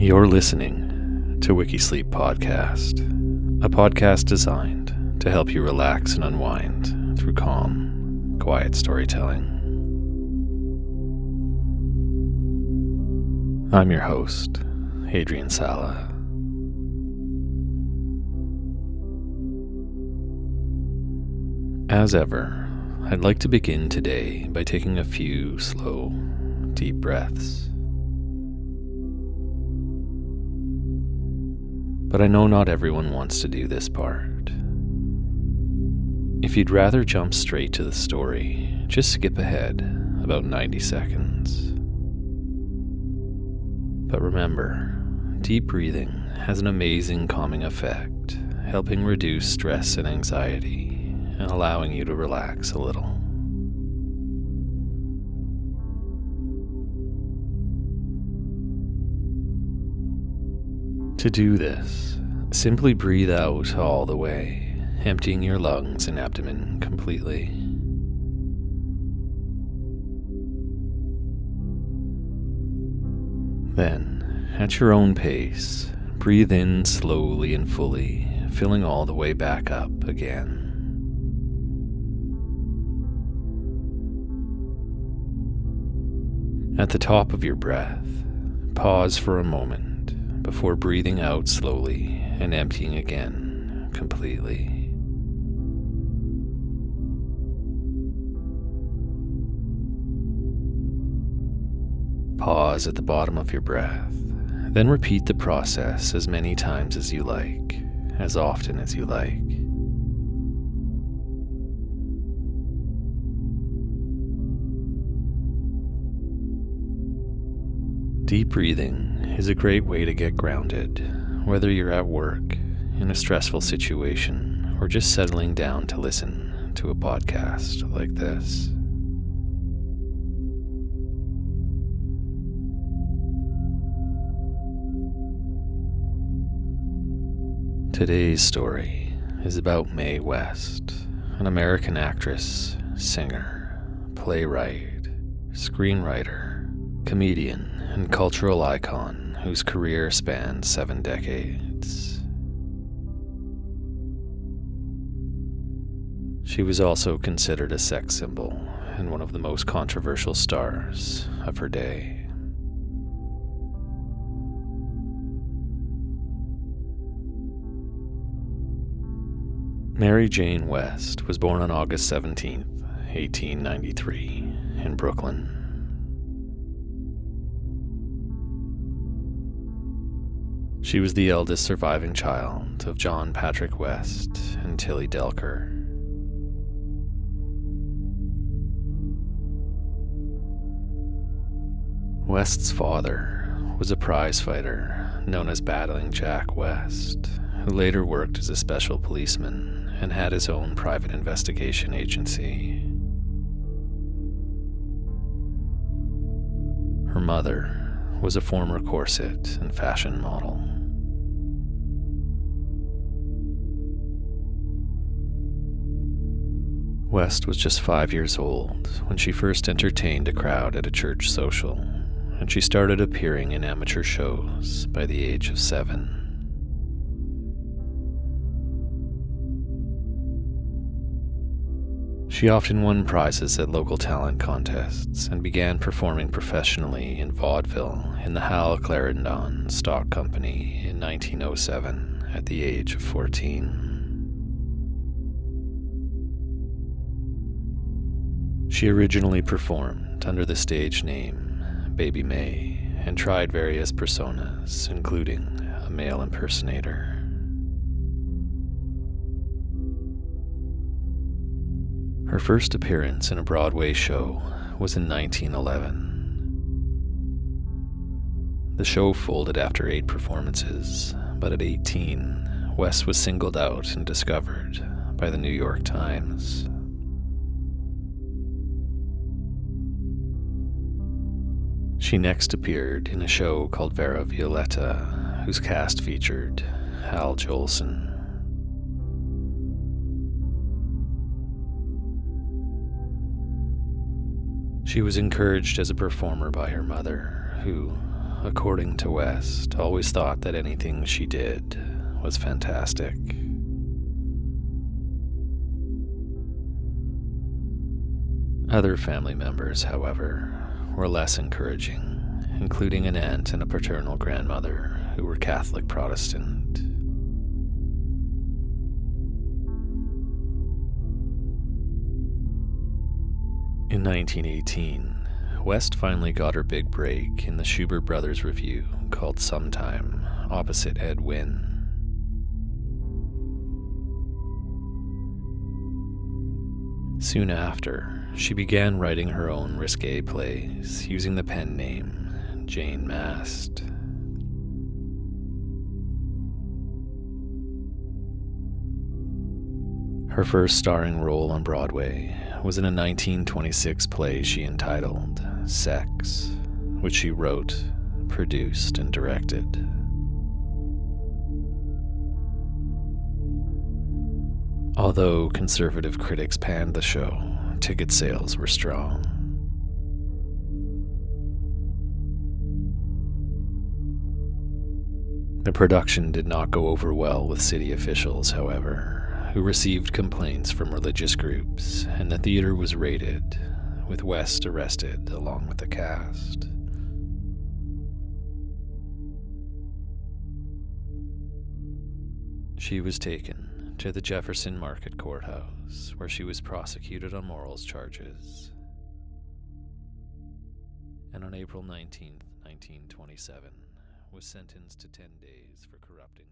You're listening to Wikisleep Podcast, a podcast designed to help you relax and unwind through calm, quiet storytelling. I'm your host, Adrian Sala. As ever, I'd like to begin today by taking a few slow, deep breaths. But I know not everyone wants to do this part. If you'd rather jump straight to the story, just skip ahead about 90 seconds. But remember, deep breathing has an amazing calming effect, helping reduce stress and anxiety and allowing you to relax a little. To do this, simply breathe out all the way, emptying your lungs and abdomen completely. Then, at your own pace, breathe in slowly and fully, filling all the way back up again. At the top of your breath, pause for a moment before breathing out slowly and emptying again completely. Pause at the bottom of your breath, then repeat the process as many times as you like, as often as you like. Deep breathing is a great way to get grounded, whether you're at work, in a stressful situation, or just settling down to listen to a podcast like this. Today's story is about Mae West, an American actress, singer, playwright, screenwriter, comedian, and cultural icon whose career spanned seven decades. She was also considered a sex symbol and one of the most controversial stars of her day. Mary Jane West was born on August 17, 1893, in Brooklyn, She was the eldest surviving child of John Patrick West and Tilly Delker. West's father was a prize fighter known as Battling Jack West, who later worked as a special policeman and had his own private investigation agency. Her mother was a former corset and fashion model. West was just five years old when she first entertained a crowd at a church social, and she started appearing in amateur shows by the age of seven. She often won prizes at local talent contests and began performing professionally in vaudeville in the Hal Clarendon Stock Company in 1907 at the age of 14. She originally performed under the stage name Baby Mae and tried various personas, including a male impersonator. Her first appearance in a Broadway show was in 1911. The show folded after eight performances, but at 18, West was singled out and discovered by the New York Times. She next appeared in a show called Vera Violetta, whose cast featured Al Jolson, She was encouraged as a performer by her mother, who, according to West, always thought that anything she did was fantastic. Other family members, however, were less encouraging, including an aunt and a paternal grandmother who were Catholic Protestant. In 1918, West finally got her big break in the Shubert Brothers revue called Sometime, opposite Ed Wynn. Soon after, she began writing her own risque plays using the pen name Jane Mast. Her first starring role on Broadway was in a 1926 play she entitled Sex, which she wrote, produced, and directed. Although conservative critics panned the show, ticket sales were strong. The production did not go over well with city officials, however, who received complaints from religious groups, and the theater was raided, with West arrested along with the cast. She was taken to the Jefferson Market Courthouse, where she was prosecuted on morals charges. And on April 19, 1927, was sentenced to 10 days for corrupting